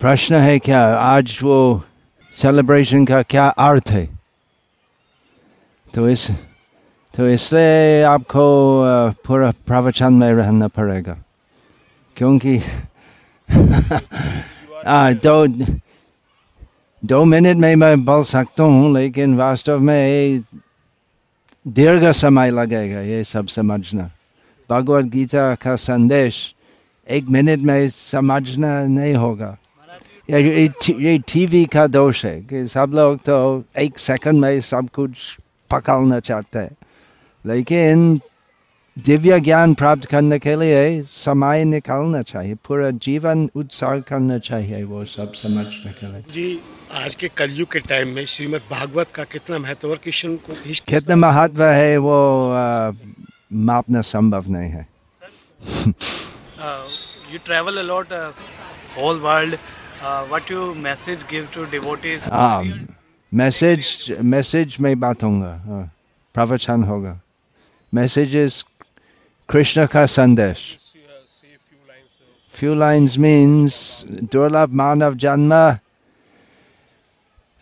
प्रश्न है क्या आज वो सेलिब्रेशन का क्या अर्थ है? तो इस तो इसलिए आपको पूरा प्रवचन में रहना पड़ेगा। क्योंकि आ, दो दो मिनट में मैं बोल सकता हूँ लेकिन वास्तव में दीर्घ समय लगेगा ये सब समझना। भगवद गीता का संदेश एक मिनट में समझना नहीं होगा। ये ये टीवी का दोष है कि सब लोग तो एक सेकंड में सब कुछ पकड़ना चाहते हैं। लेकिन दिव्य ज्ञान प्राप्त करने के लिए समय निकालना चाहिए पूरा जीवन उत्साह करना चाहिए वो सब समझने के लिए। जी आज के कलयुग के टाइम में श्रीमद् भागवत का कितना महत्व और कृष्ण को कितना महत्व है वो मापना संभव नहीं है। You travel a lot, you message give to devotees? हाँ मैसेज मैसेज में बात होगा हाँ, प्रवचन होगा। मैसेज इज़ कृष्ण का संदेश फ्यू लाइन्स मीन्स दुर्लभ मानव जन्म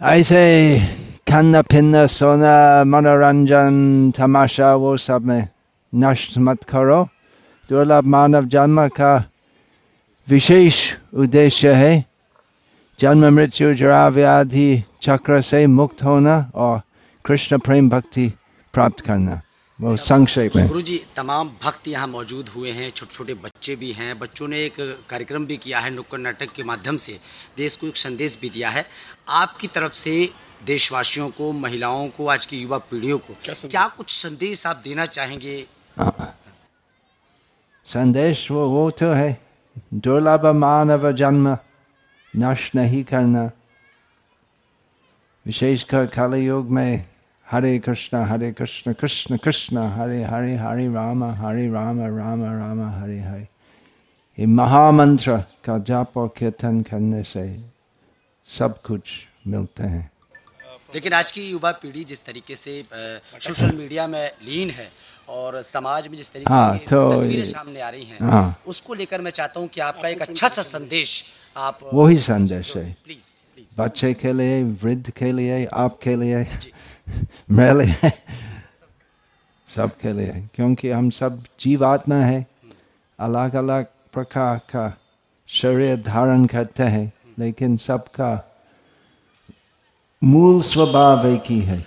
ऐसे खाना पीना सोना मनोरंजन तमाशा वो सब में नष्ट मत करो। दुर्लभ मानव जन्म का विशेष उद्देश्य है जन्म मृत्यु जरा व्याधि चक्र से मुक्त होना और कृष्ण प्रेम भक्ति प्राप्त करना वो संक्षेप में गुरु जी तमाम भक्त यहाँ मौजूद हुए हैं छोटे छोटे बच्चे भी हैं बच्चों ने एक कार्यक्रम भी किया है नुक्कड़ नाटक के माध्यम से देश को एक संदेश भी दिया है आपकी तरफ़ से देशवासियों को महिलाओं को आज की युवा पीढ़ियों को क्या संदेश? क्या कुछ संदेश आप देना चाहेंगे संदेश वो वो तो है दुर्लभ मानव जन्म नष्ट नहीं करना विशेषकर कलयुग युग में हरे कृष्ण हरे कृष्ण कृष्ण कृष्ण हरे हरे हरे राम हरे राम राम राम हरे हरे ये महामंत्र का जाप और कीर्तन करने से सब कुछ मिलते हैं लेकिन आज की युवा पीढ़ी जिस तरीके से सोशल मीडिया में लीन है और समाज में जिस तरीके हाँ, तो तस्वीरें सामने आ रही हैं हाँ। उसको लेकर मैं चाहता हूँ कि आपका एक अच्छा सा संदेश आप वही संदेश है। Please please. बच्चे के लिए वृद्ध के लिए आपके लिए मेरे लिए सब के लिए क्योंकि हम सब जीवात्मा है। अलग अलग प्रकार का शरीर धारण करते हैं लेकिन सबका मूल स्वभाव एक ही है।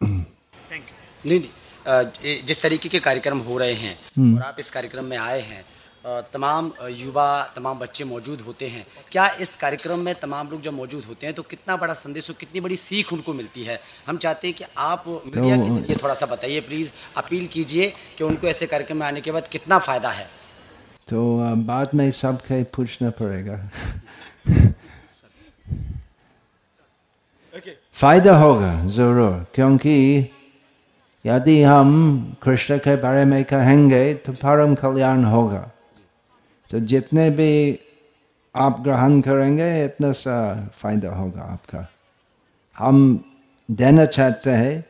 नहीं नहीं जिस तरीके के कार्यक्रम हो रहे हैं और आप इस कार्यक्रम में आए हैं तमाम युवा तमाम बच्चे मौजूद होते हैं क्या इस कार्यक्रम में तमाम लोग जब मौजूद होते हैं तो कितना बड़ा संदेश और कितनी बड़ी सीख उनको मिलती है? हम चाहते हैं कि आप मीडिया के ज़रिए थोड़ा सा बताइए प्लीज़ अपील कीजिए कि उनको ऐसे कार्यक्रम में आने के बाद कितना फ़ायदा है। तो बाद में सबके पूछना पड़ेगा। फ़ायदा होगा ज़रूर क्योंकि यदि हम कृष्ण के बारे में कहेंगे तो परम कल्याण होगा तो जितने भी आप ग्रहण करेंगे इतना सा फ़ायदा होगा आपका हम देना चाहते हैं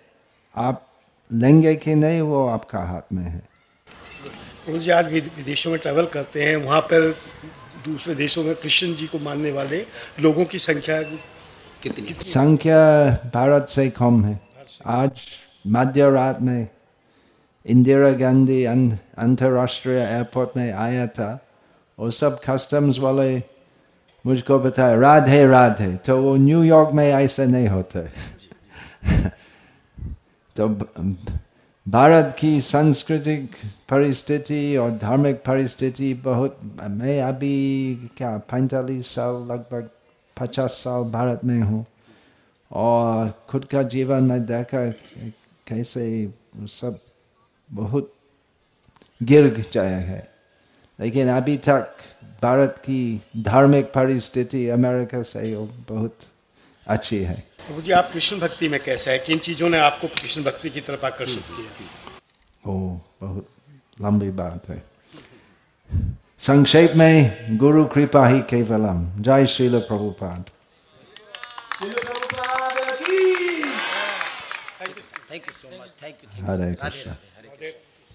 आप लेंगे कि नहीं वो आपका हाथ में है गुरु जी आज विद- विदेशों में ट्रैवल करते हैं वहाँ पर दूसरे देशों में कृष्ण जी को मानने वाले लोगों की संख्या कितनी? संख्या भारत से कम है। आज मध्य रात में इंदिरा गांधी अं- अंतर्राष्ट्रीय एयरपोर्ट में आया था वो सब कस्टम्स वाले मुझको बताया राधे राधे। तो वो न्यूयॉर्क में ऐसे नहीं होते। तो भारत की सांस्कृतिक परिस्थिति और धार्मिक परिस्थिति बहुत, मैं अभी क्या, पैंतालीस साल लगभग पचास साल भारत में हूँ। और खुद का जीवन में देखा कैसे सब बहुत गिर गया है। लेकिन अभी तक भारत की धार्मिक परिस्थिति अमेरिका से बहुत अच्छी है। गुरु जी आप कृष्ण भक्ति में कैसे है? किन चीज़ों ने आपको कृष्ण भक्ति की तरफ़ आकर्षित किया? ओ बहुत लंबी बात है। संक्षेप में गुरु कृपा ही केवलम जय श्रील प्रभुपाद हरे कृष्ण